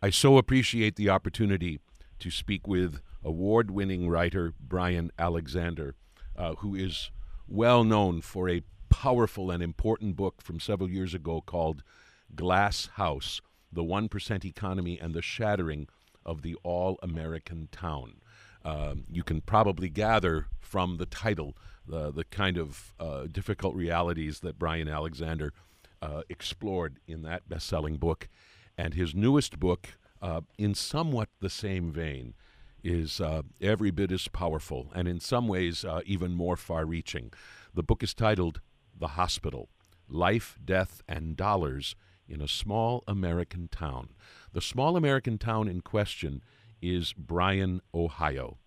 I so appreciate the opportunity to speak with award winning writer Brian Alexander, uh, who is well known for a powerful and important book from several years ago called Glass House The 1% Economy and the Shattering of the All American Town. Um, you can probably gather from the title the, the kind of uh, difficult realities that Brian Alexander uh, explored in that best selling book. And his newest book, uh, in somewhat the same vein, is uh, every bit as powerful and in some ways uh, even more far reaching. The book is titled The Hospital Life, Death, and Dollars in a Small American Town. The small American town in question is Bryan, Ohio.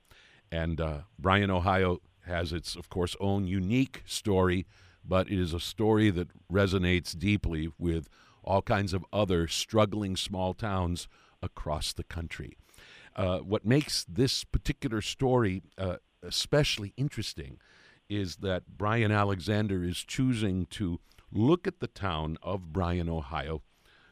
And uh, Bryan, Ohio has its, of course, own unique story, but it is a story that resonates deeply with all kinds of other struggling small towns across the country. Uh, what makes this particular story uh, especially interesting is that Brian Alexander is choosing to look at the town of Bryan, Ohio,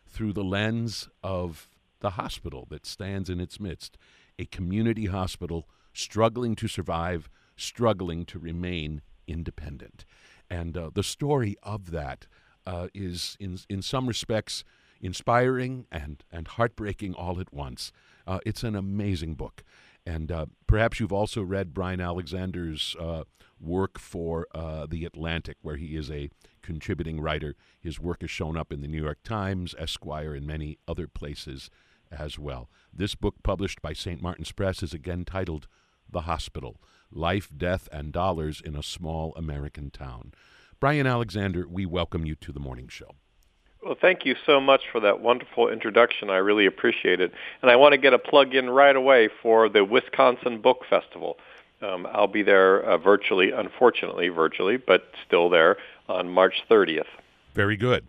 through the lens of the hospital that stands in its midst, a community hospital struggling to survive, struggling to remain independent. And uh, the story of that uh, is, in, in some respects, inspiring and, and heartbreaking all at once. Uh, it's an amazing book. And uh, perhaps you've also read Brian Alexander's uh, work for uh, The Atlantic, where he is a contributing writer. His work has shown up in the New York Times, Esquire, and many other places as well. This book, published by St. Martin's Press, is again titled The Hospital Life, Death, and Dollars in a Small American Town. Brian Alexander, we welcome you to the morning show. Well, thank you so much for that wonderful introduction. I really appreciate it. And I want to get a plug in right away for the Wisconsin Book Festival. Um, I'll be there uh, virtually, unfortunately, virtually, but still there on March 30th. Very good.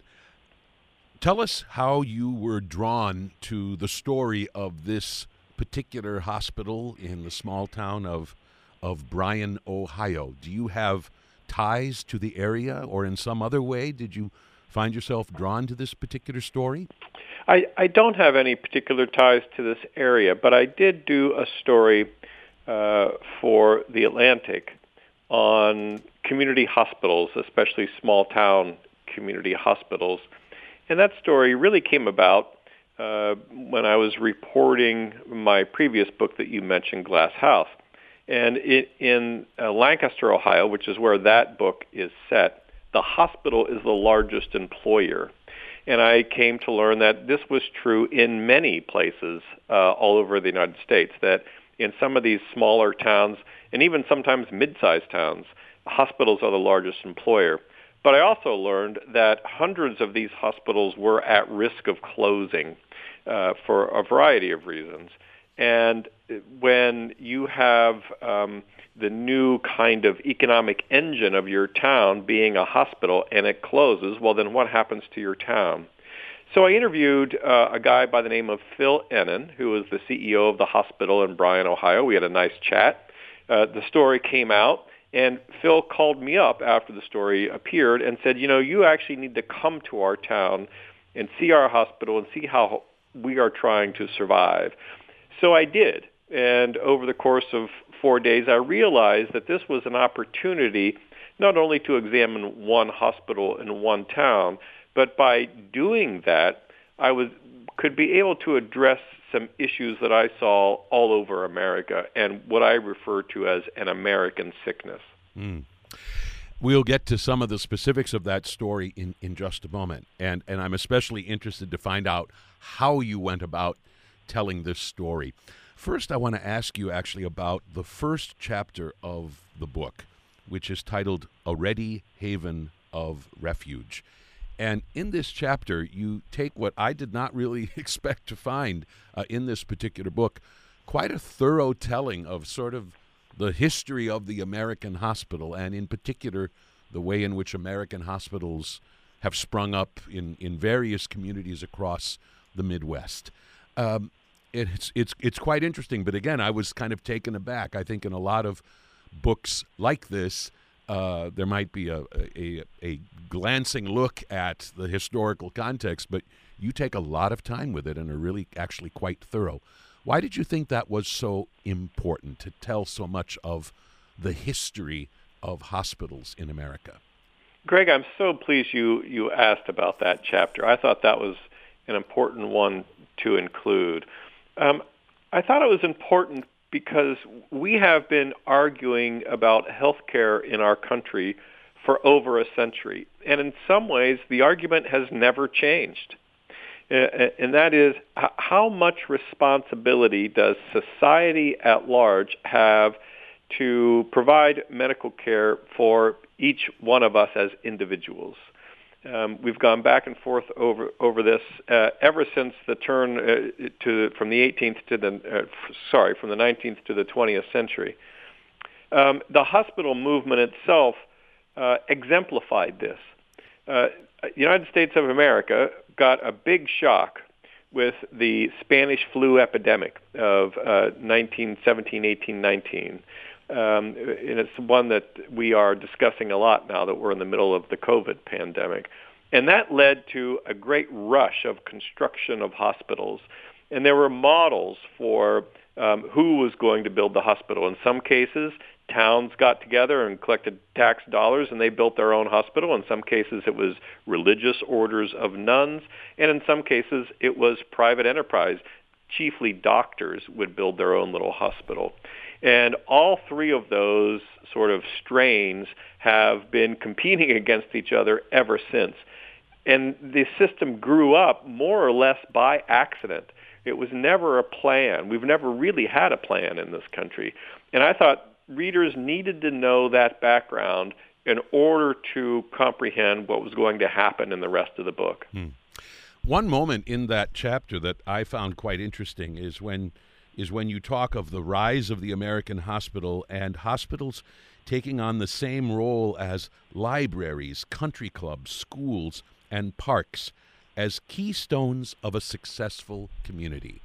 Tell us how you were drawn to the story of this particular hospital in the small town of of Bryan, Ohio. Do you have ties to the area, or in some other way, did you find yourself drawn to this particular story? I, I don't have any particular ties to this area, but I did do a story uh, for The Atlantic on community hospitals, especially small town community hospitals. And that story really came about uh, when I was reporting my previous book that you mentioned, Glass House. And it, in uh, Lancaster, Ohio, which is where that book is set, the hospital is the largest employer. And I came to learn that this was true in many places uh, all over the United States, that in some of these smaller towns, and even sometimes mid-sized towns, hospitals are the largest employer. But I also learned that hundreds of these hospitals were at risk of closing uh, for a variety of reasons. And when you have um, the new kind of economic engine of your town being a hospital and it closes, well, then what happens to your town? So I interviewed uh, a guy by the name of Phil Ennen, who is the CEO of the hospital in Bryan, Ohio. We had a nice chat. Uh, the story came out, and Phil called me up after the story appeared and said, you know, you actually need to come to our town and see our hospital and see how we are trying to survive. So I did. And over the course of four days, I realized that this was an opportunity not only to examine one hospital in one town, but by doing that, I was could be able to address some issues that I saw all over America and what I refer to as an American sickness. Mm. We'll get to some of the specifics of that story in, in just a moment. And, and I'm especially interested to find out how you went about telling this story. First, I want to ask you actually about the first chapter of the book, which is titled A Ready Haven of Refuge. And in this chapter, you take what I did not really expect to find uh, in this particular book quite a thorough telling of sort of the history of the American hospital, and in particular, the way in which American hospitals have sprung up in, in various communities across the Midwest. Um, it's it's it's quite interesting. But again, I was kind of taken aback. I think in a lot of books like this, uh, there might be a, a a glancing look at the historical context, but you take a lot of time with it and are really actually quite thorough. Why did you think that was so important to tell so much of the history of hospitals in America? Greg, I'm so pleased you, you asked about that chapter. I thought that was an important one to include. Um, I thought it was important because we have been arguing about healthcare in our country for over a century. And in some ways, the argument has never changed. And that is, how much responsibility does society at large have to provide medical care for each one of us as individuals? Um, we've gone back and forth over over this uh, ever since the turn uh, to from the 18th to the uh, sorry from the 19th to the 20th century. Um, the hospital movement itself uh, exemplified this. Uh, United States of America got a big shock with the Spanish flu epidemic of 1917, 18, 19. Um, and it's one that we are discussing a lot now that we're in the middle of the COVID pandemic. And that led to a great rush of construction of hospitals. And there were models for um, who was going to build the hospital. In some cases, towns got together and collected tax dollars and they built their own hospital. In some cases, it was religious orders of nuns. And in some cases, it was private enterprise. Chiefly doctors would build their own little hospital. And all three of those sort of strains have been competing against each other ever since. And the system grew up more or less by accident. It was never a plan. We've never really had a plan in this country. And I thought readers needed to know that background in order to comprehend what was going to happen in the rest of the book. Hmm. One moment in that chapter that I found quite interesting is when is when you talk of the rise of the American hospital and hospitals taking on the same role as libraries, country clubs, schools, and parks as keystones of a successful community.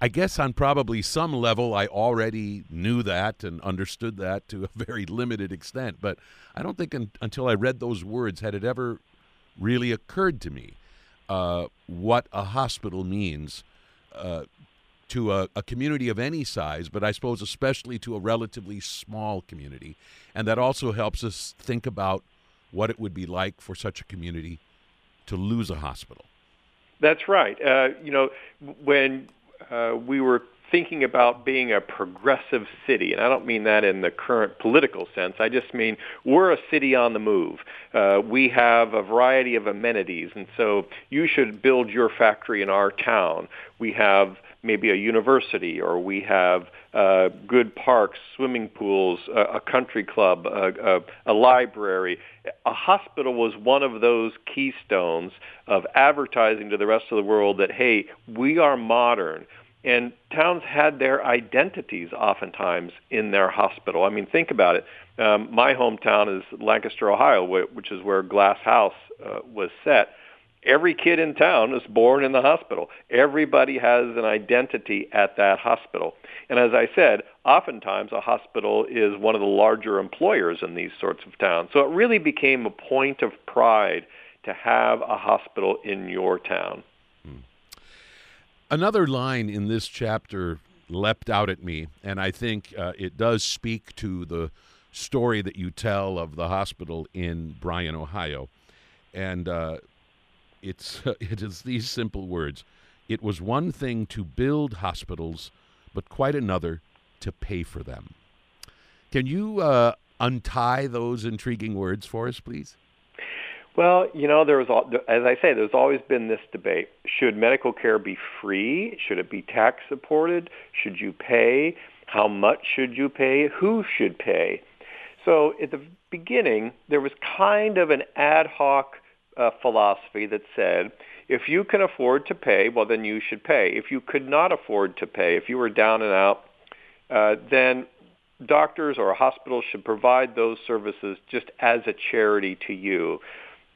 I guess on probably some level I already knew that and understood that to a very limited extent, but I don't think un- until I read those words had it ever really occurred to me uh, what a hospital means uh, to a, a, community of any size, but I suppose especially to a relatively small community. And that also helps us think about what it would be like for such a community to lose a hospital. That's right. Uh, you know, when uh, we were thinking about being a progressive city, and I don't mean that in the current political sense. I just mean we're a city on the move. Uh, we have a variety of amenities, and so you should build your factory in our town. We have maybe a university or we have uh, good parks, swimming pools, a, a country club, a, a, a library. A hospital was one of those keystones of advertising to the rest of the world that, hey, we are modern. And towns had their identities oftentimes in their hospital. I mean, think about it. Um, my hometown is Lancaster, Ohio, which is where Glass House uh, was set every kid in town is born in the hospital. Everybody has an identity at that hospital. And as I said, oftentimes a hospital is one of the larger employers in these sorts of towns. So it really became a point of pride to have a hospital in your town. Another line in this chapter leapt out at me, and I think uh, it does speak to the story that you tell of the hospital in Bryan, Ohio. And uh, it's it is these simple words. It was one thing to build hospitals, but quite another to pay for them. Can you uh, untie those intriguing words for us, please? Well, you know, there was, as I say, there's always been this debate: should medical care be free? Should it be tax supported? Should you pay? How much should you pay? Who should pay? So at the beginning, there was kind of an ad hoc uh, philosophy that said, if you can afford to pay, well, then you should pay. If you could not afford to pay, if you were down and out, uh, then doctors or hospitals should provide those services just as a charity to you.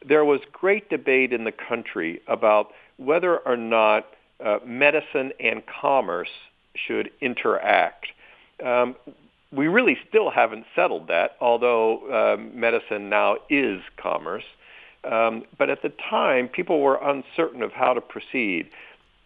There was great debate in the country about whether or not uh, medicine and commerce should interact. Um, we really still haven't settled that, although uh, medicine now is commerce. Um, but at the time, people were uncertain of how to proceed.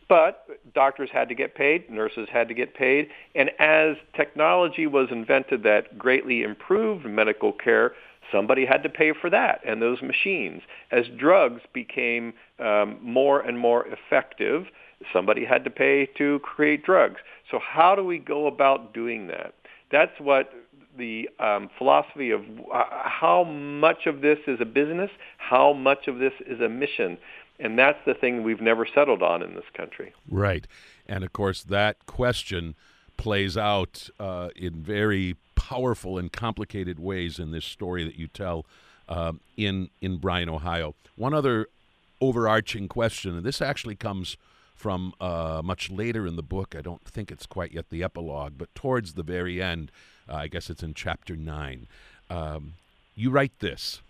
But doctors had to get paid, nurses had to get paid, and as technology was invented that greatly improved medical care, somebody had to pay for that and those machines. As drugs became um, more and more effective, somebody had to pay to create drugs. So how do we go about doing that? That's what the um, philosophy of uh, how much of this is a business, how much of this is a mission. And that's the thing we've never settled on in this country. Right. And of course, that question plays out uh, in very powerful and complicated ways in this story that you tell uh, in, in Bryan, Ohio. One other overarching question, and this actually comes from uh, much later in the book. I don't think it's quite yet the epilogue, but towards the very end, uh, I guess it's in chapter 9. Um, you write this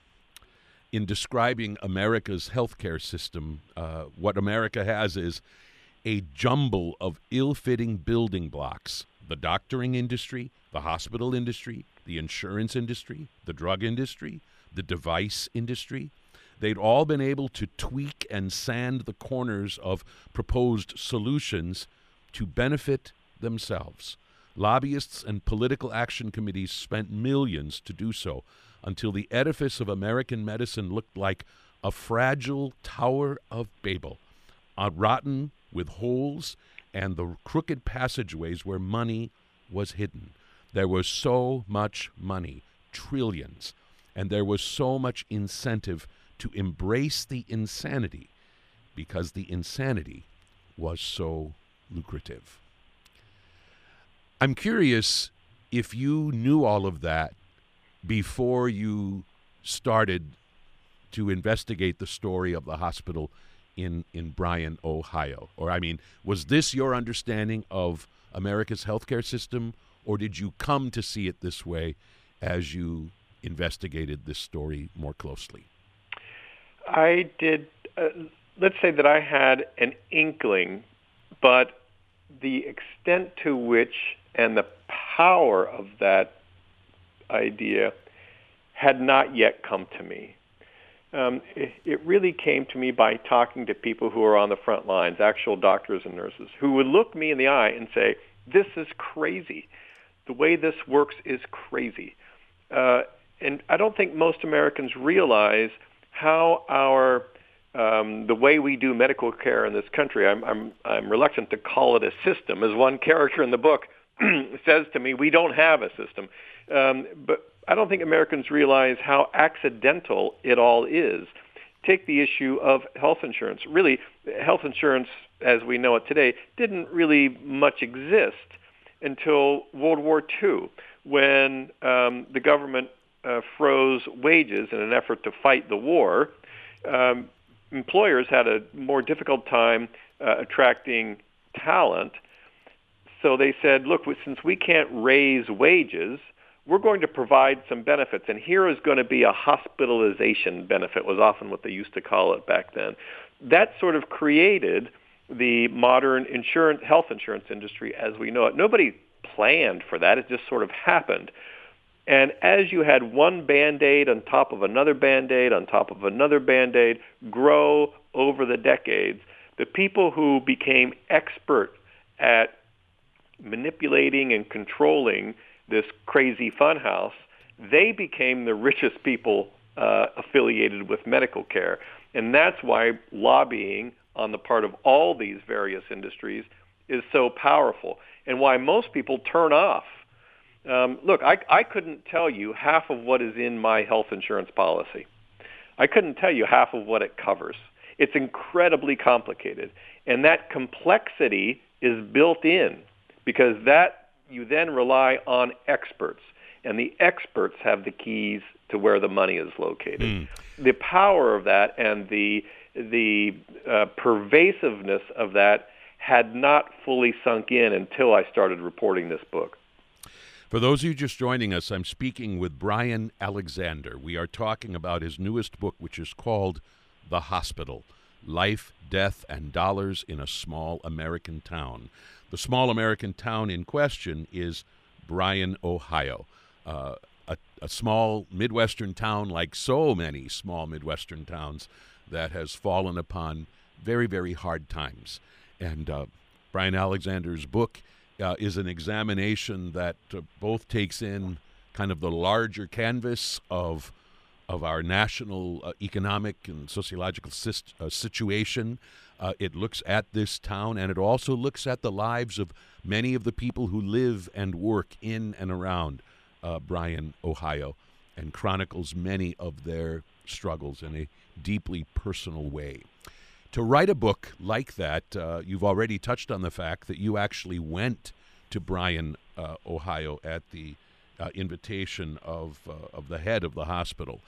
in describing America's healthcare system. Uh, what America has is a jumble of ill fitting building blocks the doctoring industry, the hospital industry, the insurance industry, the drug industry, the device industry, They'd all been able to tweak and sand the corners of proposed solutions to benefit themselves. Lobbyists and political action committees spent millions to do so until the edifice of American medicine looked like a fragile Tower of Babel, a rotten with holes and the crooked passageways where money was hidden. There was so much money, trillions, and there was so much incentive to embrace the insanity because the insanity was so lucrative. I'm curious if you knew all of that before you started to investigate the story of the hospital in, in Bryan, Ohio. Or, I mean, was this your understanding of America's healthcare system, or did you come to see it this way as you investigated this story more closely? I did. Uh, let's say that I had an inkling, but the extent to which and the power of that idea had not yet come to me. Um, it, it really came to me by talking to people who are on the front lines, actual doctors and nurses, who would look me in the eye and say, "This is crazy. The way this works is crazy." Uh, and I don't think most Americans realize how our um, the way we do medical care in this country, I'm, I'm, I'm reluctant to call it a system. As one character in the book says to me, we don't have a system. Um, but I don't think Americans realize how accidental it all is. Take the issue of health insurance. Really, health insurance, as we know it today, didn't really much exist until World War II, when um, the government uh, froze wages in an effort to fight the war, um, employers had a more difficult time uh, attracting talent. So they said, look, since we can't raise wages, we're going to provide some benefits. And here is going to be a hospitalization benefit, was often what they used to call it back then. That sort of created the modern insurance, health insurance industry as we know it. Nobody planned for that. It just sort of happened. And as you had one band-aid on top of another band-aid on top of another band-aid grow over the decades, the people who became expert at manipulating and controlling this crazy funhouse, they became the richest people uh, affiliated with medical care. And that's why lobbying on the part of all these various industries is so powerful and why most people turn off um, look, I, I couldn't tell you half of what is in my health insurance policy. I couldn't tell you half of what it covers. It's incredibly complicated. And that complexity is built in because that you then rely on experts. And the experts have the keys to where the money is located. Mm. The power of that and the the uh, pervasiveness of that had not fully sunk in until I started reporting this book. For those of you just joining us, I'm speaking with Brian Alexander. We are talking about his newest book, which is called The Hospital Life, Death, and Dollars in a Small American Town. The small American town in question is Bryan, Ohio. Uh, a, a small Midwestern town, like so many small Midwestern towns, that has fallen upon very, very hard times. And uh, Brian Alexander's book uh, is an examination that uh, both takes in kind of the larger canvas of of our national uh, economic and sociological sist- uh, situation. Uh, it looks at this town and it also looks at the lives of many of the people who live and work in and around uh, Bryan, Ohio, and chronicles many of their struggles in a deeply personal way. To write a book like that, uh, you've already touched on the fact that you actually went to Bryan, uh, Ohio, at the uh, invitation of uh, of the head of the hospital.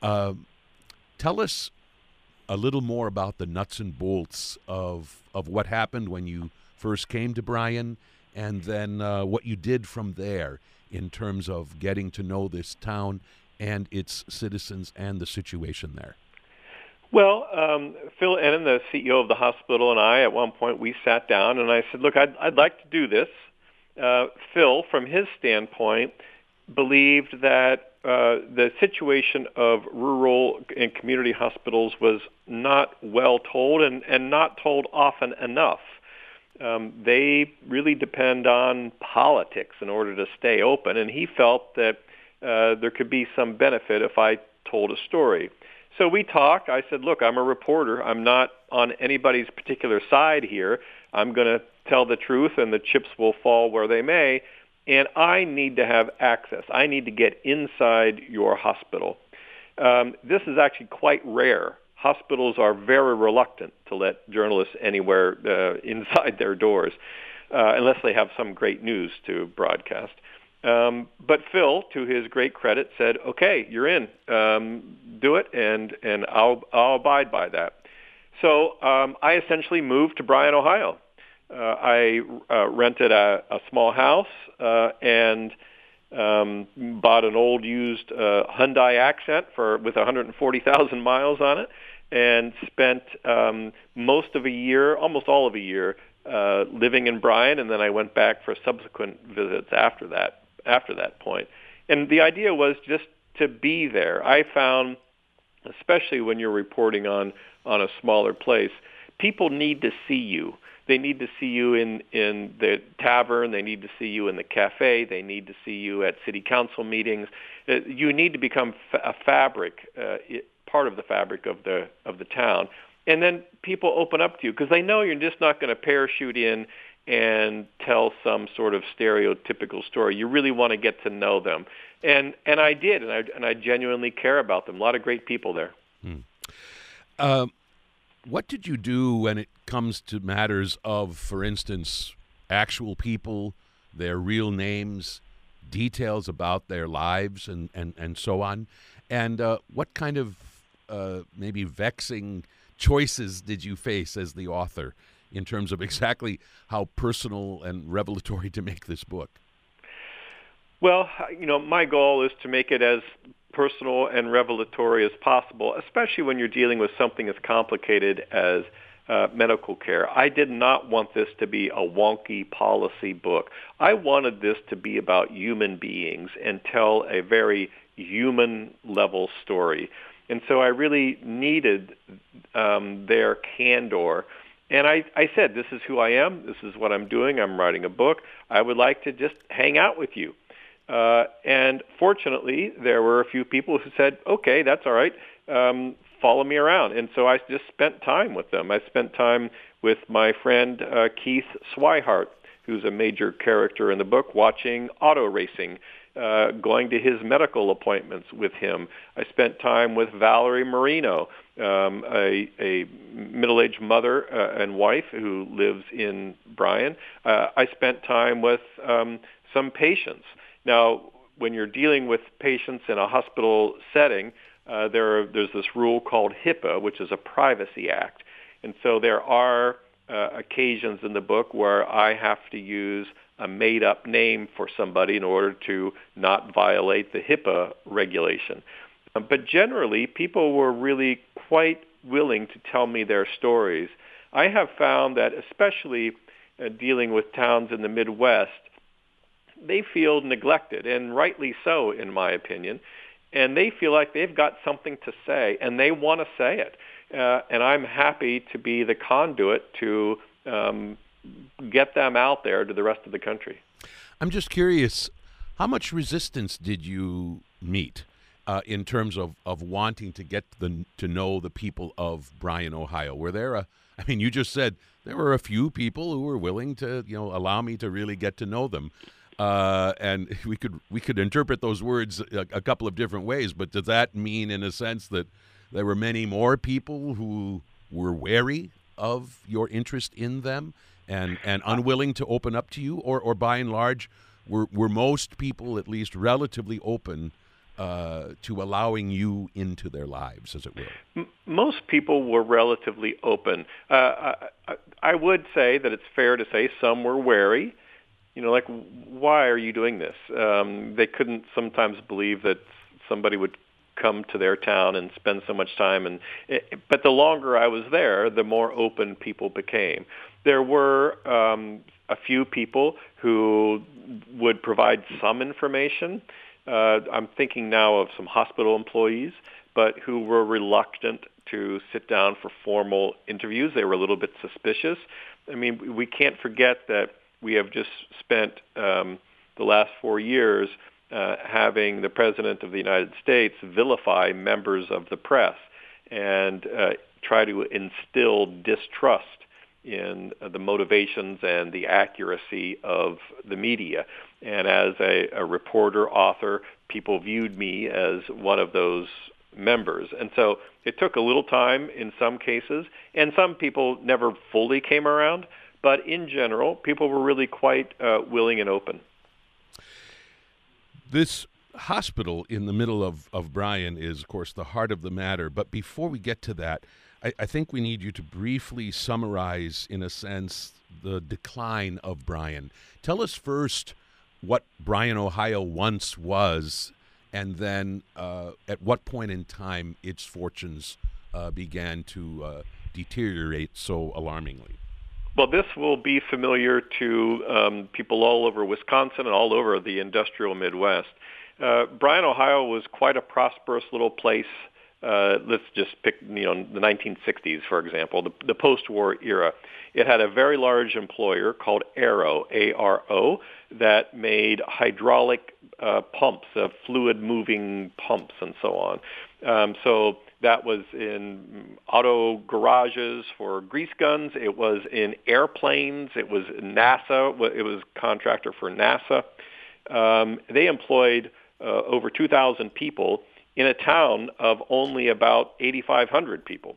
Um, tell us a little more about the nuts and bolts of of what happened when you first came to Bryan, and then uh, what you did from there in terms of getting to know this town and its citizens and the situation there. Well, um, Phil Ennen, the CEO of the hospital, and I, at one point, we sat down and I said, "Look, I'd, I'd like to do this." Uh, Phil, from his standpoint, believed that uh, the situation of rural and community hospitals was not well told and, and not told often enough. Um, they really depend on politics in order to stay open, and he felt that uh, there could be some benefit if I told a story. So we talked. I said, look, I'm a reporter. I'm not on anybody's particular side here. I'm going to tell the truth, and the chips will fall where they may and I need to have access. I need to get inside your hospital. Um, this is actually quite rare. Hospitals are very reluctant to let journalists anywhere uh, inside their doors, uh, unless they have some great news to broadcast. Um, but Phil, to his great credit, said, "Okay, you're in. Um, do it, and and I'll I'll abide by that." So um, I essentially moved to Bryan, Ohio, uh, I uh, rented a, a small house uh, and um, bought an old used uh, Hyundai Accent for with 140,000 miles on it, and spent um, most of a year, almost all of a year, uh, living in Bryan, and then I went back for subsequent visits after that. After that point, and the idea was just to be there. I found, especially when you're reporting on on a smaller place, people need to see you they need to see you in in the tavern. They need to see you in the cafe. They need to see you at city council meetings. Uh, you need to become a fabric, uh, part of the fabric of the of the town. And then people open up to you because they know you're just not going to parachute in and tell some sort of stereotypical story. You really want to get to know them, and and I did, and I and I genuinely care about them. A lot of great people there. Hmm. Um, what did you do when it comes to matters of, for instance, actual people, their real names, details about their lives, and, and, and so on? And uh, what kind of uh, maybe vexing choices did you face as the author in terms of exactly how personal and revelatory to make this book? Well, you know, my goal is to make it as personal and revelatory as possible, especially when you're dealing with something as complicated as uh, medical care. I did not want this to be a wonky policy book. I wanted this to be about human beings and tell a very human level story. And so I really needed um, their candor. And I, I said, this is who I am. This is what I'm doing. I'm writing a book. I would like to just hang out with you. Uh, and fortunately, there were a few people who said, okay, that's all right. Um, follow me around. And so I just spent time with them. I spent time with my friend uh, Keith Swihart, who's a major character in the book, watching auto racing, uh, going to his medical appointments with him. I spent time with Valerie Marino, um, a, a middle-aged mother uh, and wife who lives in Bryan. Uh, I spent time with um, some patients now, when you're dealing with patients in a hospital setting, uh, there are, there's this rule called HIPAA, which is a privacy act. And so there are uh, occasions in the book where I have to use a made-up name for somebody in order to not violate the HIPAA regulation. Um, but generally, people were really quite willing to tell me their stories. I have found that especially uh, dealing with towns in the Midwest, they feel neglected, and rightly so, in my opinion. And they feel like they've got something to say, and they want to say it. Uh, and I'm happy to be the conduit to um, get them out there to the rest of the country. I'm just curious, how much resistance did you meet uh, in terms of, of wanting to get the, to know the people of Bryan, Ohio? Were there a, I mean, you just said there were a few people who were willing to, you know, allow me to really get to know them. Uh, and we could we could interpret those words a, a, couple of different ways. But does that mean, in a sense, that there were many more people who were wary of your interest in them and and unwilling to open up to you, or or by and large, were were most people at least relatively open uh, to allowing you into their lives, as it were? Most people were relatively open. Uh, I, I would say that it's fair to say some were wary. You know, like, why are you doing this? Um, they couldn't sometimes believe that somebody would come to their town and spend so much time and it, but the longer I was there the more open people became there were um, a few people who would provide some information uh, I'm thinking now of some hospital employees, but who were reluctant to sit down for formal interviews. They were a little bit suspicious. I mean, we can't forget that we have just spent um, the last four years uh, having the President of the United States vilify members of the press and uh, try to instill distrust in the motivations and the accuracy of the media. And as a, a reporter, author, people viewed me as one of those members. And so it took a little time in some cases, and some people never fully came around. But in general, people were really quite uh, willing and open. This hospital in the middle of, of Bryan is, of course, the heart of the matter. But before we get to that, I, I think we need you to briefly summarize, in a sense, the decline of Bryan. Tell us first what Bryan, Ohio once was, and then uh, at what point in time its fortunes uh, began to uh, deteriorate so alarmingly. Well, this will be familiar to um, people all over Wisconsin and all over the industrial Midwest. Uh, Bryan, Ohio was quite a prosperous little place uh, let's just pick, you know, the 1960s, for example, the, the post-war era. It had a very large employer called ARO, A-R-O, that made hydraulic uh, pumps, uh, fluid-moving pumps, and so on. Um, so that was in auto garages for grease guns. It was in airplanes. It was NASA. It was contractor for NASA. Um, they employed uh, over 2,000 people in a town of only about 8,500 people.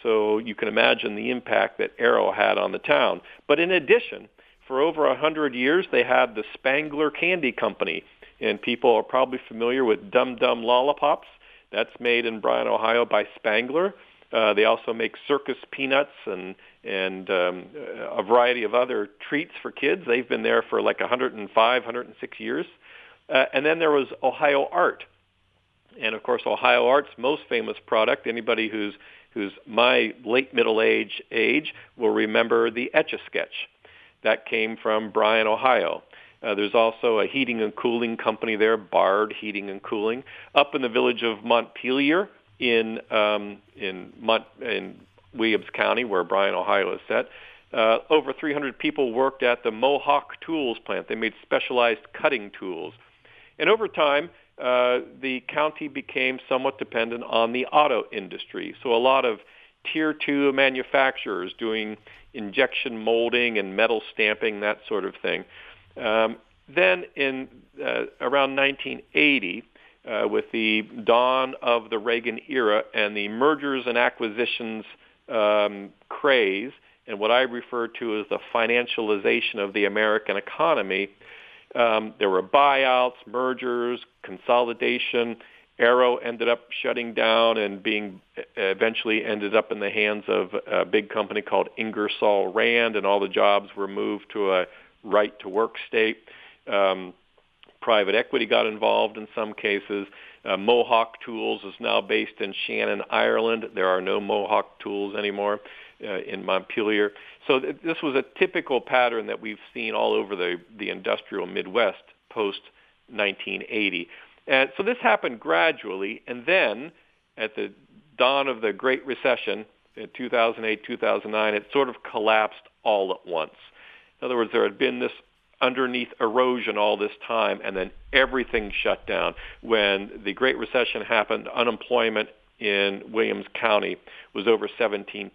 So you can imagine the impact that ARO had on the town. But in addition, for over a hundred years, they had the Spangler Candy Company, and people are probably familiar with Dum Dum Lollipops. That's made in Bryan, Ohio by Spangler. Uh, they also make circus peanuts and and um, a variety of other treats for kids. They've been there for like 105, 106 years. Uh, and then there was Ohio Art, and of course, Ohio Art's most famous product, anybody who's who's my late middle age age will remember the Etch-a-Sketch. That came from Bryan, Ohio. Uh, there's also a heating and cooling company there, Bard Heating and Cooling, up in the village of Montpelier in um, in, Mont- in Williams County, where Bryan, Ohio is set. Uh, over 300 people worked at the Mohawk Tools plant. They made specialized cutting tools. And over time, uh, the county became somewhat dependent on the auto industry. So a lot of tier two manufacturers doing injection molding and metal stamping, that sort of thing. Um, then in uh, around 1980, uh, with the dawn of the Reagan era and the mergers and acquisitions um, craze, and what I refer to as the financialization of the American economy, um, there were buyouts, mergers, consolidation. ARO ended up shutting down and being eventually ended up in the hands of a big company called Ingersoll Rand, and all the jobs were moved to a right-to-work state. Um, private equity got involved in some cases. Uh, Mohawk Tools is now based in Shannon, Ireland. There are no Mohawk Tools anymore uh, in Montpelier. So th- this was a typical pattern that we've seen all over the, the industrial Midwest post 1980. And so this happened gradually, and then at the dawn of the Great Recession in 2008, 2009, it sort of collapsed all at once. In other words, there had been this underneath erosion all this time, and then everything shut down. When the Great Recession happened, unemployment in Williams County was over 17%,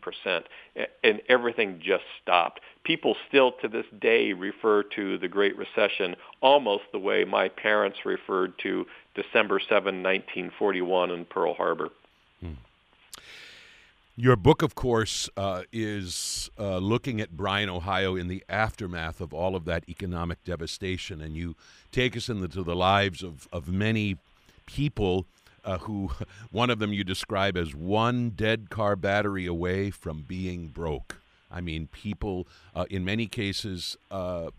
and everything just stopped. People still to this day refer to the Great Recession almost the way my parents referred to December 7, 1941 in Pearl Harbor. Your book, of course, uh, is uh, looking at Bryan, Ohio in the aftermath of all of that economic devastation. And you take us into the lives of, of many people uh, who, one of them you describe as one dead car battery away from being broke. I mean, people, uh, in many cases, uh,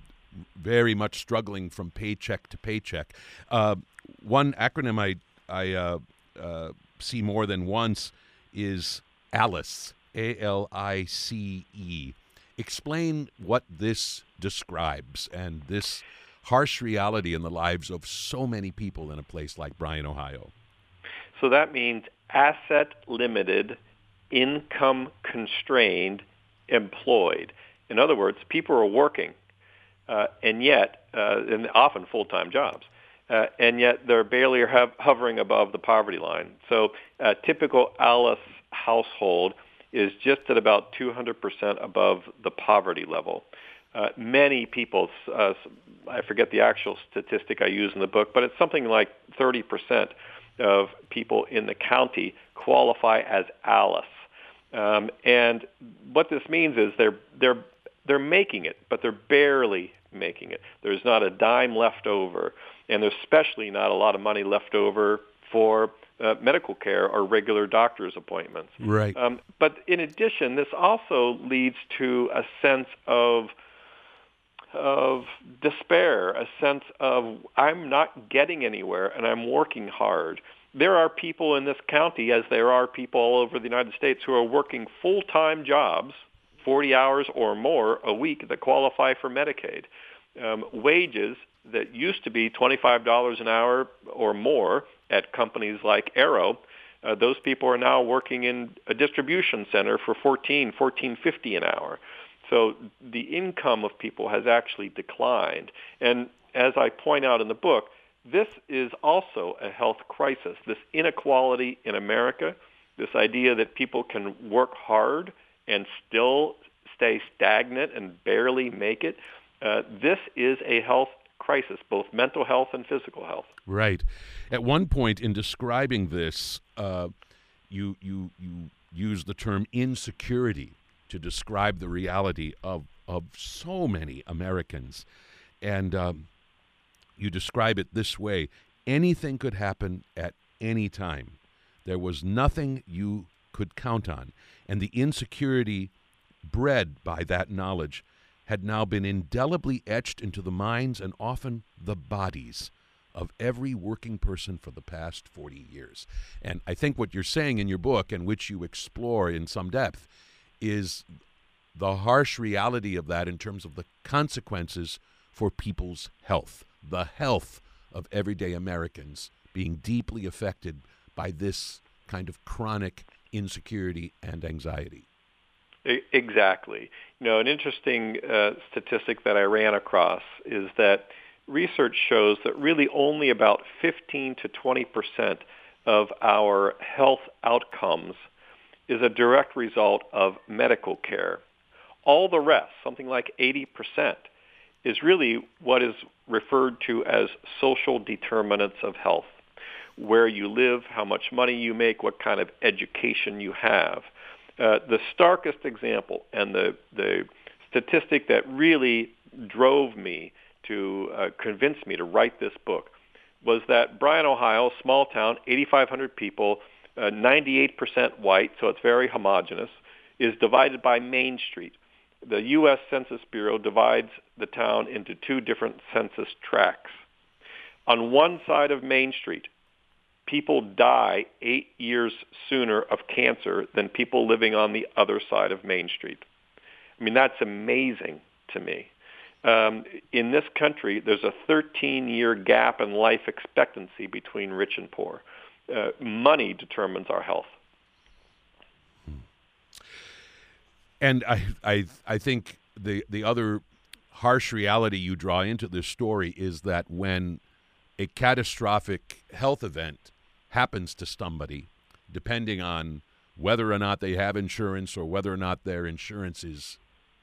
very much struggling from paycheck to paycheck. Uh, one acronym I, I see more than once is ALICE, A L I C E. Explain what this describes and this harsh reality in the lives of so many people in a place like Bryan, Ohio. So that means asset limited, income constrained, employed. In other words, people are working, uh, and yet, uh, and often full-time jobs, uh, and yet they're barely hovering above the poverty line. So a typical ALICE household is just at about 200% above the poverty level. Uh, many people, uh, I forget the actual statistic I use in the book, but it's something like 30% of people in the county qualify as ALICE. Um, and what this means is they're they're they're making it, but they're barely making it. There's not a dime left over, and there's especially not a lot of money left over for uh, medical care or regular doctor's appointments. Right. Um, but in addition, this also leads to a sense of of despair, a sense of I'm not getting anywhere and I'm working hard. There are people in this county, as there are people all over the United States, who are working full-time jobs, 40 hours or more a week, that qualify for Medicaid. Um, wages that used to be $25 an hour or more at companies like ARO, uh, those people are now working in a distribution center for 14, 14.50 an hour. So the income of people has actually declined. And as I point out in the book, this is also a health crisis. This inequality in America, this idea that people can work hard and still stay stagnant and barely make it, uh, this is a health crisis, both mental health and physical health. Right. At one point in describing this, uh, you you you use the term insecurity to describe the reality of, of so many Americans. And um, you describe it this way anything could happen at any time. There was nothing you could count on. And the insecurity bred by that knowledge had now been indelibly etched into the minds and often the bodies of every working person for the past 40 years. And I think what you're saying in your book, and which you explore in some depth, is the harsh reality of that in terms of the consequences for people's health, the health of everyday Americans being deeply affected by this kind of chronic insecurity and anxiety. Exactly. You know, an interesting uh, statistic that I ran across is that research shows that really only about 15 to 20 percent of our health outcomes is a direct result of medical care. All the rest, something like 80%, is really what is referred to as social determinants of health. Where you live, how much money you make, what kind of education you have. Uh, the starkest example and the, the statistic that really drove me to uh, convince me to write this book was that Bryan, Ohio, small town, 8,500 people, uh, 98% white, so it's very homogenous, is divided by Main Street. The U.S. Census Bureau divides the town into two different census tracts. On one side of Main Street, people die eight years sooner of cancer than people living on the other side of Main Street. I mean, that's amazing to me. Um, in this country, there's a 13-year gap in life expectancy between rich and poor. Uh, money determines our health. And I, I, I think the the other harsh reality you draw into this story is that when a catastrophic health event happens to somebody, depending on whether or not they have insurance or whether or not their insurance is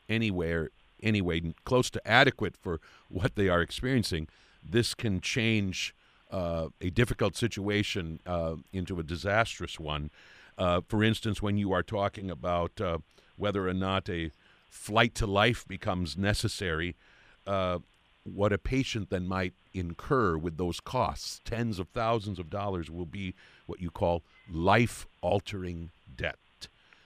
anywhere anyway close to adequate for what they are experiencing, this can change uh, a difficult situation uh, into a disastrous one. Uh, for instance, when you are talking about uh, whether or not a flight to life becomes necessary, uh, what a patient then might incur with those costs, tens of thousands of dollars, will be what you call life altering debt.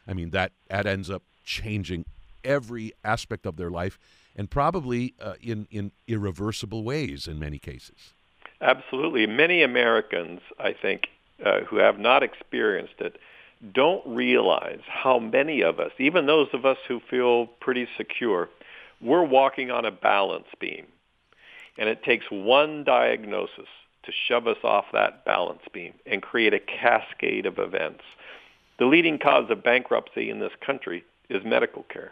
I mean, that, that ends up changing every aspect of their life and probably uh, in, in irreversible ways in many cases. Absolutely. Many Americans, I think, uh, who have not experienced it, don't realize how many of us, even those of us who feel pretty secure, we're walking on a balance beam. And it takes one diagnosis to shove us off that balance beam and create a cascade of events. The leading cause of bankruptcy in this country is medical care.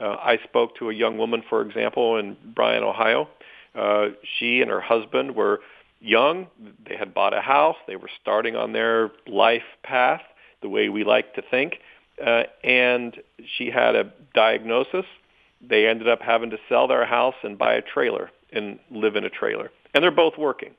Uh, I spoke to a young woman, for example, in Bryan, Ohio. Uh, she and her husband were young. They had bought a house. They were starting on their life path the way we like to think. Uh, and she had a diagnosis. They ended up having to sell their house and buy a trailer and live in a trailer. And they're both working.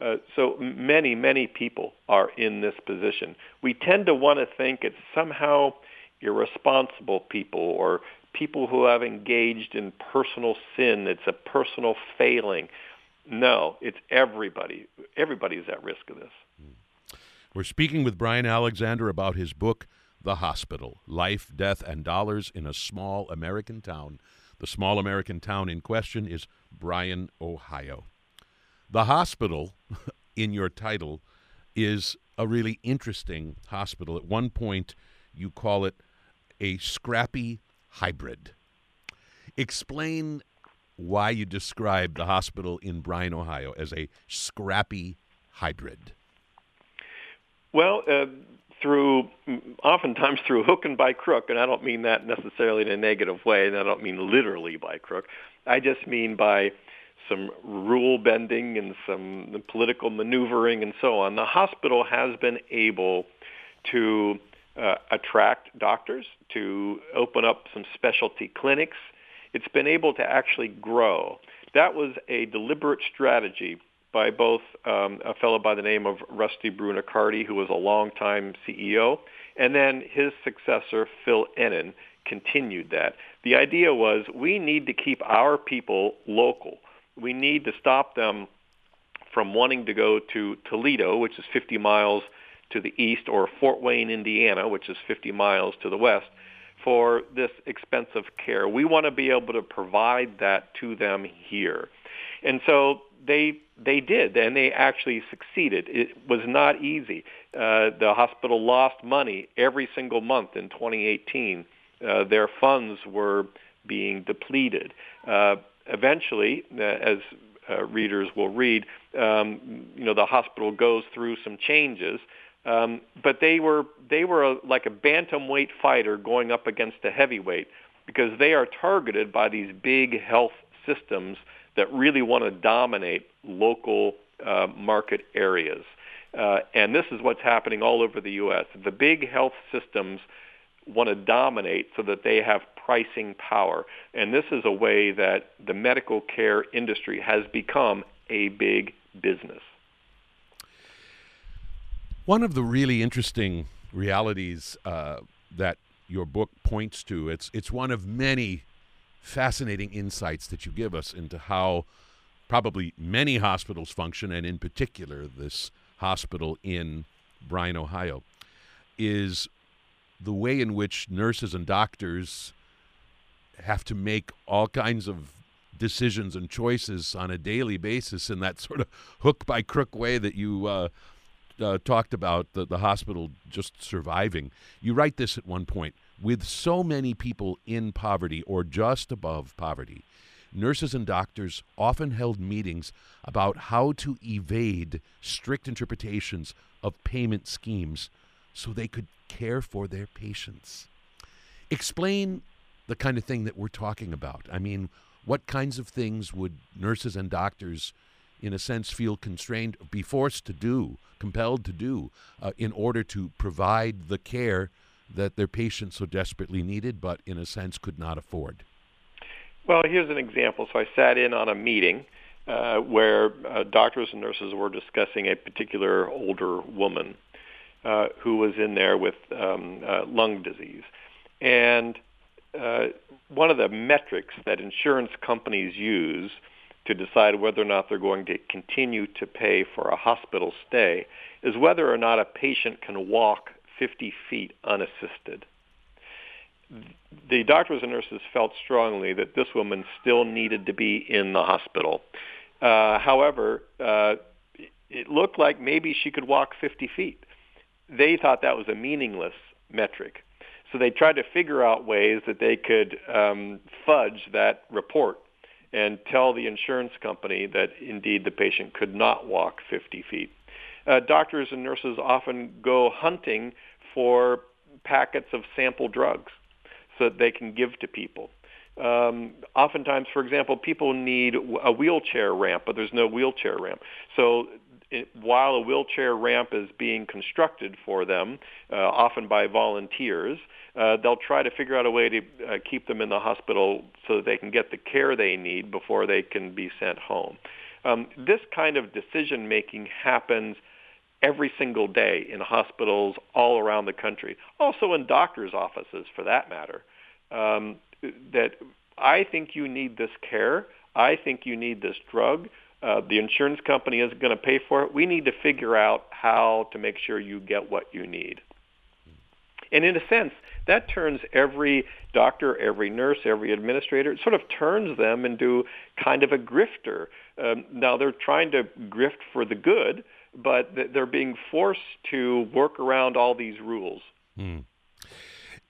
Uh, so many, many people are in this position. We tend to want to think it's somehow irresponsible people or people who have engaged in personal sin. It's a personal failing. No, it's everybody. Everybody's at risk of this. We're speaking with Brian Alexander about his book, The Hospital Life, Death, and Dollars in a Small American Town. The small American town in question is Bryan, Ohio. The hospital in your title is a really interesting hospital. At one point, you call it a scrappy hybrid. Explain why you describe the hospital in Bryan, Ohio as a scrappy hybrid. Well, uh, through oftentimes through hook and by crook, and I don't mean that necessarily in a negative way, and I don't mean literally by crook. I just mean by some rule bending and some political maneuvering and so on. The hospital has been able to uh, attract doctors, to open up some specialty clinics. It's been able to actually grow. That was a deliberate strategy by both um, a fellow by the name of Rusty Brunicardi, who was a longtime CEO, and then his successor, Phil Ennen, continued that. The idea was we need to keep our people local. We need to stop them from wanting to go to Toledo, which is 50 miles to the east, or Fort Wayne, Indiana, which is 50 miles to the west, for this expensive care. We want to be able to provide that to them here. And so they they did, and they actually succeeded. It was not easy. Uh, the hospital lost money every single month in 2018. Uh, their funds were being depleted. Uh, eventually, uh, as uh, readers will read, um, you know, the hospital goes through some changes. Um, but they were they were a, like a bantamweight fighter going up against a heavyweight because they are targeted by these big health systems that really want to dominate local uh, market areas. Uh, and this is what's happening all over the U.S. The big health systems want to dominate so that they have pricing power. And this is a way that the medical care industry has become a big business. One of the really interesting realities uh, that your book points to, it's, it's one of many fascinating insights that you give us into how probably many hospitals function, and in particular this hospital in Bryan, Ohio, is the way in which nurses and doctors have to make all kinds of decisions and choices on a daily basis in that sort of hook by crook way that you uh, uh, talked about the, the hospital just surviving. You write this at one point with so many people in poverty or just above poverty, nurses and doctors often held meetings about how to evade strict interpretations of payment schemes so they could care for their patients. Explain the kind of thing that we're talking about. I mean, what kinds of things would nurses and doctors, in a sense, feel constrained, be forced to do, compelled to do, uh, in order to provide the care that their patients so desperately needed, but in a sense could not afford? Well, here's an example. So I sat in on a meeting uh, where uh, doctors and nurses were discussing a particular older woman uh, who was in there with um, uh, lung disease. And uh, one of the metrics that insurance companies use to decide whether or not they're going to continue to pay for a hospital stay is whether or not a patient can walk 50 feet unassisted. The doctors and nurses felt strongly that this woman still needed to be in the hospital. Uh, however, uh, it looked like maybe she could walk 50 feet. They thought that was a meaningless metric. So they tried to figure out ways that they could um, fudge that report and tell the insurance company that indeed the patient could not walk 50 feet. Uh, doctors and nurses often go hunting for packets of sample drugs so that they can give to people. Um, oftentimes, for example, people need a wheelchair ramp, but there's no wheelchair ramp. So it, while a wheelchair ramp is being constructed for them, uh, often by volunteers, uh, they'll try to figure out a way to uh, keep them in the hospital so that they can get the care they need before they can be sent home. Um, this kind of decision making happens every single day in hospitals all around the country, also in doctors' offices for that matter. Um, that I think you need this care. I think you need this drug. Uh, the insurance company isn't going to pay for it. We need to figure out how to make sure you get what you need. And in a sense, that turns every doctor, every nurse, every administrator, it sort of turns them into kind of a grifter. Um, now they're trying to grift for the good, but they're being forced to work around all these rules. Hmm.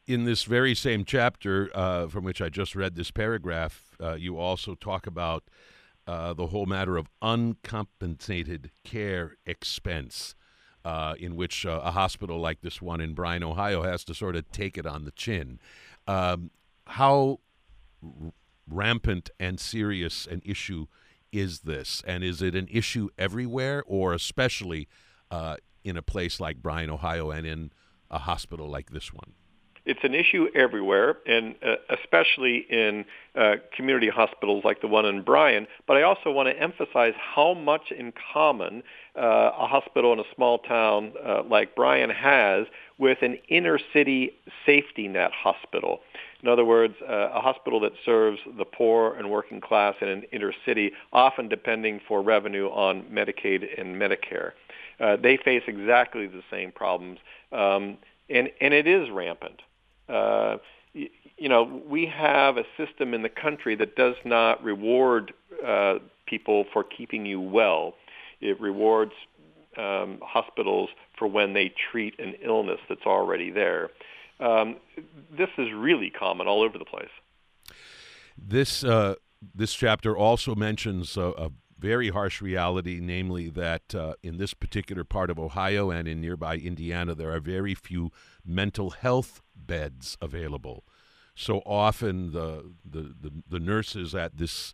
In this very same chapter uh, from which I just read this paragraph, uh, you also talk about uh, the whole matter of uncompensated care expense. Uh, in which uh, a hospital like this one in Bryan, Ohio, has to sort of take it on the chin. Um, how r- rampant and serious an issue is this? And is it an issue everywhere, or especially uh, in a place like Bryan, Ohio, and in a hospital like this one? It's an issue everywhere, and uh, especially in uh, community hospitals like the one in Bryan. But I also want to emphasize how much in common uh, a hospital in a small town uh, like Bryan has with an inner city safety net hospital. In other words, uh, a hospital that serves the poor and working class in an inner city, often depending for revenue on Medicaid and Medicare. Uh, they face exactly the same problems, um, and and it is rampant. Uh, you, you know, we have a system in the country that does not reward uh, people for keeping you well. It rewards um, hospitals for when they treat an illness that's already there. Um, this is really common all over the place. This uh, this chapter also mentions a, a, very harsh reality, namely that uh, in this particular part of Ohio and in nearby Indiana, there are very few mental health beds available. So often the, the, the, the nurses at this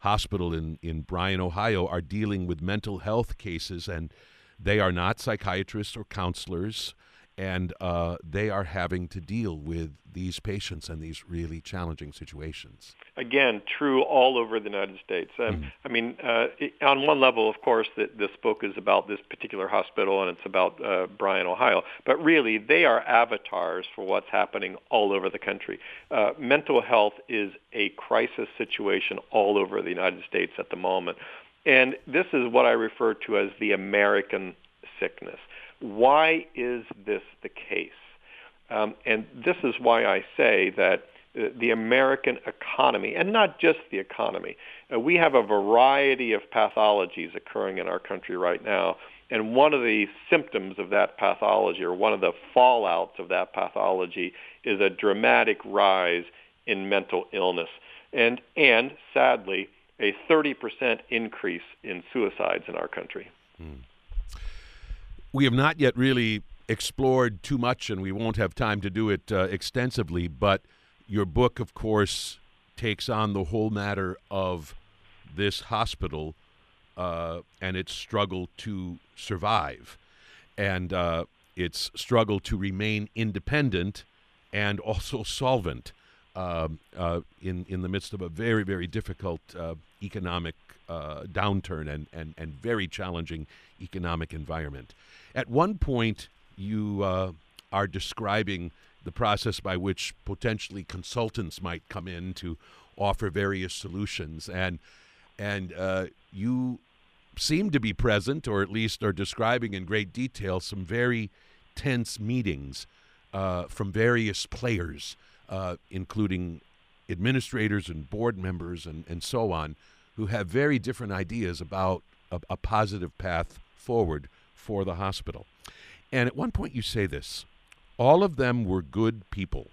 hospital in, in Bryan, Ohio are dealing with mental health cases, and they are not psychiatrists or counselors and uh, they are having to deal with these patients and these really challenging situations. Again, true all over the United States. Um, mm-hmm. I mean, uh, it, on one level, of course, that this book is about this particular hospital and it's about uh, Bryan, Ohio, but really they are avatars for what's happening all over the country. Uh, mental health is a crisis situation all over the United States at the moment. And this is what I refer to as the American sickness. Why is this the case? Um, and this is why I say that uh, the American economy, and not just the economy, uh, we have a variety of pathologies occurring in our country right now. And one of the symptoms of that pathology, or one of the fallouts of that pathology, is a dramatic rise in mental illness. and and sadly a 30% increase in suicides in our country. Hmm. We have not yet really explored too much, and we won't have time to do it uh, extensively. But your book, of course, takes on the whole matter of this hospital uh, and its struggle to survive, and uh, its struggle to remain independent and also solvent um, uh, in in the midst of a very very difficult uh, economic uh, downturn and, and and very challenging economic environment. At one point, you uh, are describing the process by which potentially consultants might come in to offer various solutions, and and uh, you seem to be present, or at least are describing in great detail some very tense meetings uh, from various players, uh, including administrators and board members and, and so on, who have very different ideas about a, a positive path forward for the hospital. And at one point, you say this all of them were good people,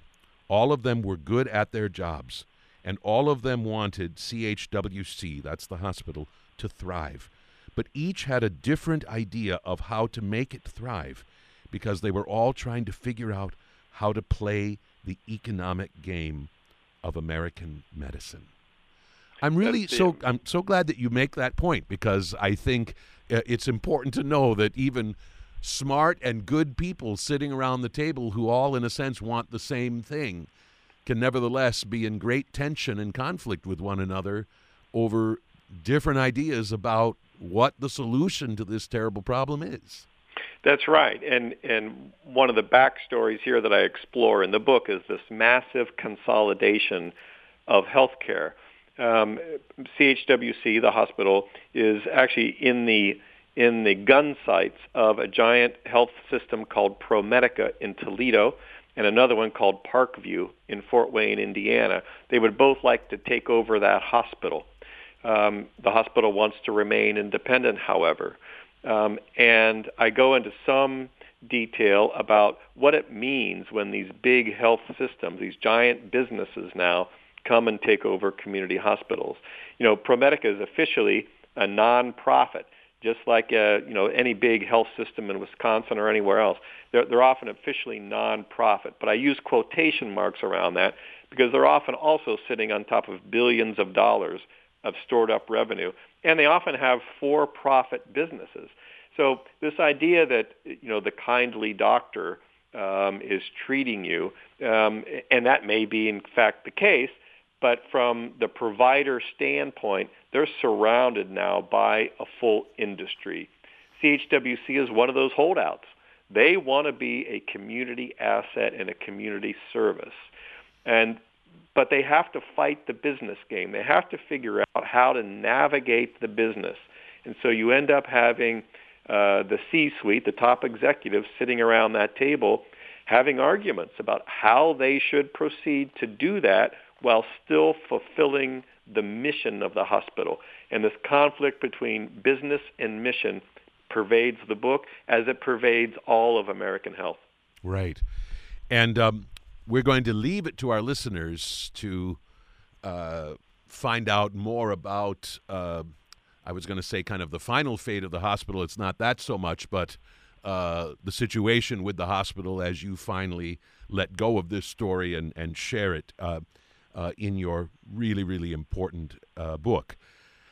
all of them were good at their jobs, and all of them wanted CHWC, that's the hospital, to thrive. But each had a different idea of how to make it thrive because they were all trying to figure out how to play the economic game of American medicine. I'm really so I'm so glad that you make that point because I think uh, it's important to know that even smart and good people sitting around the table who all in a sense want the same thing can nevertheless be in great tension and conflict with one another over different ideas about what the solution to this terrible problem is. That's right. And and one of the backstories here that I explore in the book is this massive consolidation of healthcare. Um, CHWC, the hospital, is actually in the in the gun sights of a giant health system called ProMedica in Toledo and another one called Parkview in Fort Wayne, Indiana. They would both like to take over that hospital. Um, the hospital wants to remain independent, however. Um, and I go into some detail about what it means when these big health systems, these giant businesses now, come and take over community hospitals. You know, ProMedica is officially a nonprofit, just like uh, you know any big health system in Wisconsin or anywhere else. They're, they're often officially nonprofit, but I use quotation marks around that because they're often also sitting on top of billions of dollars of stored up revenue, and they often have for-profit businesses. So this idea that you know the kindly doctor um, is treating you, um, and that may be in fact the case, but from the provider standpoint, they're surrounded now by a full industry. CHWC is one of those holdouts. They want to be a community asset and a community service. And but they have to fight the business game. They have to figure out how to navigate the business. And so you end up having uh, the C-suite, the top executives sitting around that table having arguments about how they should proceed to do that while still fulfilling the mission of the hospital. And this conflict between business and mission pervades the book as it pervades all of American health. Right. And um, we're going to leave it to our listeners to uh, find out more about. Uh, I was going to say kind of the final fate of the hospital. It's not that so much, but uh, the situation with the hospital as you finally let go of this story and, and share it uh, uh, in your really, really important uh, book.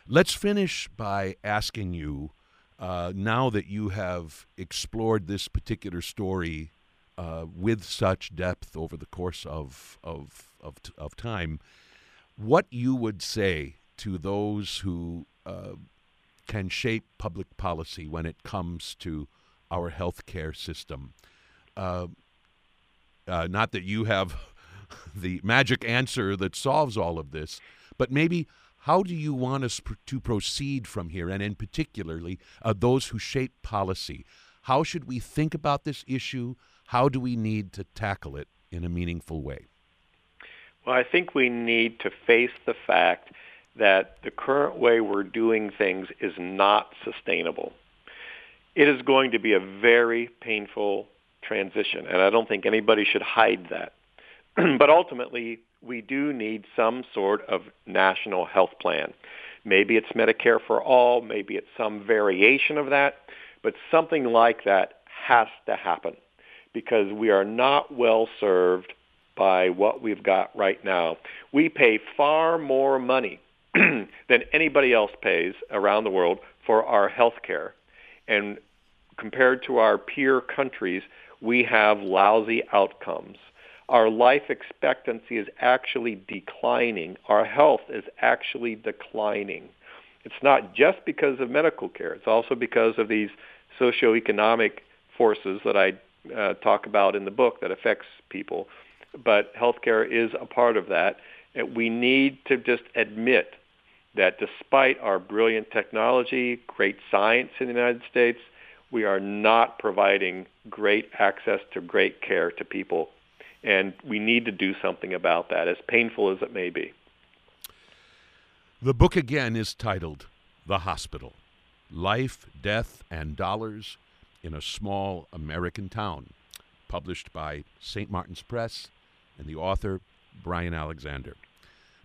Let's finish by asking you now that you have explored this particular story uh, with such depth over the course of, of, of, of time, what you would say to those who uh, can shape public policy when it comes to our healthcare system. Uh, uh, not that you have the magic answer that solves all of this, but maybe how do you want us pr- to proceed from here, and in particularly uh, those who shape policy? How should we think about this issue? How do we need to tackle it in a meaningful way? Well, I think we need to face the fact that the current way we're doing things is not sustainable. It is going to be a very painful transition, and I don't think anybody should hide that. but ultimately, we do need some sort of national health plan. Maybe it's Medicare for all, maybe it's some variation of that, but something like that has to happen because we are not well served by what we've got right now. We pay far more money than anybody else pays around the world for our health care. And compared to our peer countries, we have lousy outcomes. Our life expectancy is actually declining. Our health is actually declining. It's not just because of medical care. It's also because of these socioeconomic forces that I uh, talk about in the book that affects people. But healthcare is a part of that. We need to just admit that despite our brilliant technology, great science in the United States, we are not providing great access to great care to people. And we need to do something about that, as painful as it may be. The book again is titled The Hospital Life, Death, and Dollars in a Small American Town, published by St. Martin's Press and the author, Brian Alexander.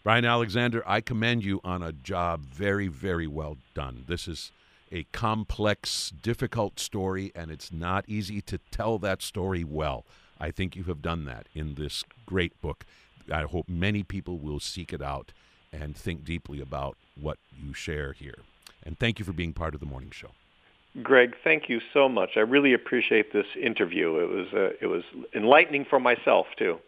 Brian Alexander, I commend you on a job very, very well done. This is a complex, difficult story, and it's not easy to tell that story well. I think you have done that in this great book. I hope many people will seek it out and think deeply about what you share here. And thank you for being part of the morning show. Greg, thank you so much. I really appreciate this interview. It was uh, it was enlightening for myself too.